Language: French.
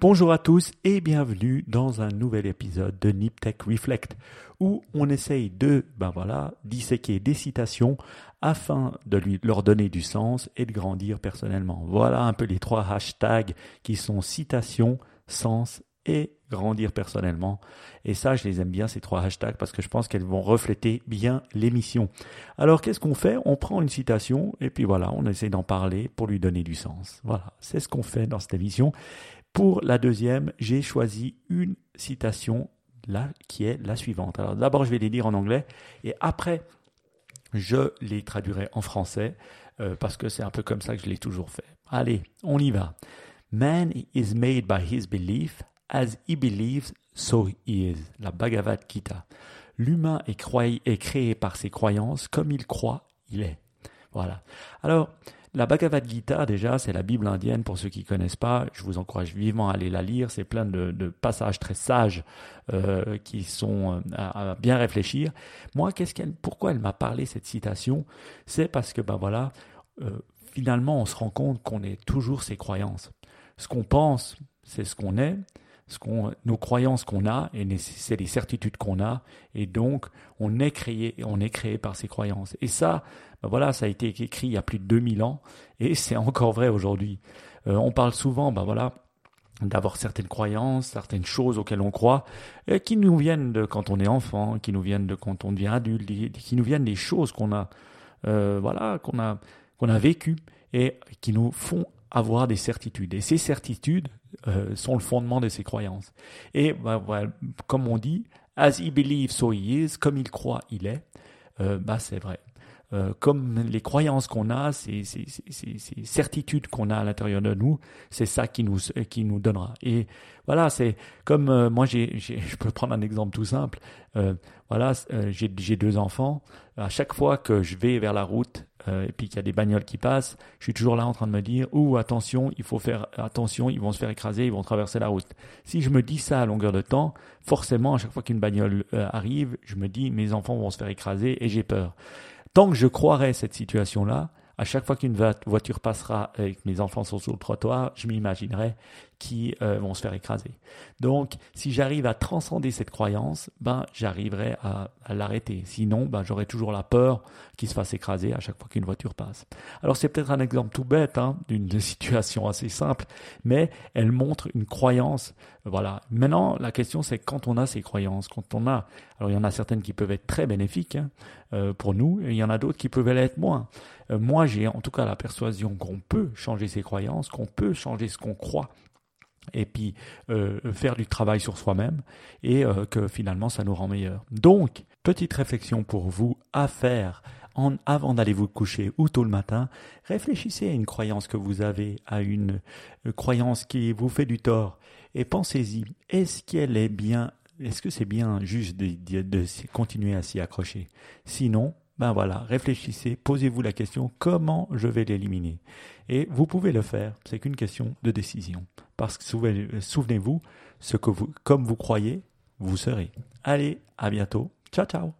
Bonjour à tous et bienvenue dans un nouvel épisode de NipTech Reflect où on essaye de, ben voilà, disséquer des citations afin de lui, leur donner du sens et de grandir personnellement. Voilà un peu les trois hashtags qui sont citation, sens et grandir personnellement. Et ça, je les aime bien, ces trois hashtags, parce que je pense qu'elles vont refléter bien l'émission. Alors, qu'est-ce qu'on fait? On prend une citation, et puis voilà, on essaie d'en parler pour lui donner du sens. Voilà, c'est ce qu'on fait dans cette émission. Pour la deuxième, j'ai choisi une citation qui est la suivante. Alors d'abord, je vais les lire en anglais et après, je les traduirai en français euh, parce que c'est un peu comme ça que je l'ai toujours fait. Allez, on y va. Man is made by his belief, as he believes, so he is. La Bhagavad Gita. L'humain est, est créé par ses croyances, comme il croit, il est. Voilà. Alors, la Bhagavad Gita, déjà, c'est la Bible indienne pour ceux qui ne connaissent pas. Je vous encourage vivement à aller la lire. C'est plein de, passages très sages euh, qui sont euh, à, bien réfléchir. Moi, qu'est-ce qu'elle, pourquoi elle m'a parlé cette citation? C'est parce que, ben voilà, euh, finalement, on se rend compte qu'on est toujours ses croyances. Ce qu'on pense, c'est ce qu'on est ce qu'on, nos croyances qu'on a, et c'est les certitudes qu'on a, et donc on est créé, on est créé par ces croyances. Et ça, ben voilà, ça a été écrit il y a plus de 2000 ans, et c'est encore vrai aujourd'hui. Euh, on parle souvent, ben voilà, d'avoir certaines croyances, certaines choses auxquelles on croit, et qui nous viennent de quand on est enfant, qui nous viennent de quand on devient adulte, qui nous viennent des choses qu'on a, euh, voilà, qu'on a, qu'on a vécues et qui nous font avoir des certitudes. Et ces certitudes euh, sont le fondement de ses croyances. Et bah, comme on dit, as he believes, so he is, comme il croit, il est, euh, bah, c'est vrai. Euh, comme les croyances qu'on a, ces, ces, ces, certitudes qu'on a à l'intérieur de nous, c'est ça qui nous, qui nous donnera. Et voilà, c'est comme euh, moi, j'ai, je peux prendre un exemple tout simple. Euh, voilà, euh, j'ai, j'ai deux enfants. À chaque fois que je vais vers la route et puis qu'il y a des bagnoles qui passent, je suis toujours là en train de me dire ou attention, il faut faire attention, ils vont se faire écraser, ils vont traverser la route. Si je me dis ça à longueur de temps, forcément, à chaque fois qu'une bagnole arrive, je me dis mes enfants vont se faire écraser et j'ai peur. Tant que je croirais cette situation-là, à chaque fois qu'une voiture passera et que mes enfants sont sur le trottoir, je m'imaginerai qui euh, vont se faire écraser. Donc, si j'arrive à transcender cette croyance, ben, j'arriverai à, l'arrêter. Sinon, ben, j'aurai toujours la peur qu'il se fasse écraser à chaque fois qu'une voiture passe. Alors, c'est peut-être un exemple tout bête, hein, d'une situation assez simple, mais elle montre une croyance. Voilà. Maintenant, la question, c'est quand on a ces croyances, quand on a, alors il y en a certaines qui peuvent être très bénéfiques hein, euh, pour nous, et il y en a d'autres qui peuvent l'être moins. Euh, moi, j'ai en tout cas la persuasion qu'on peut changer ses croyances, qu'on peut changer ce qu'on croit et puis euh, faire du travail sur soi-même et euh, que finalement ça nous rend meilleur. Donc, petite réflexion pour vous à faire en, avant d'aller vous coucher ou tôt le matin, réfléchissez à une croyance que vous avez, à une euh, croyance qui vous fait du tort et pensez-y, est-ce qu'elle est bien, est-ce que c'est bien juste de, de continuer à s'y accrocher? Sinon, ben voilà, réfléchissez, posez-vous la question comment je vais l'éliminer? Et vous pouvez le faire, c'est qu'une question de décision. Parce que souvenez-vous, ce que vous, comme vous croyez, vous serez. Allez, à bientôt. Ciao, ciao.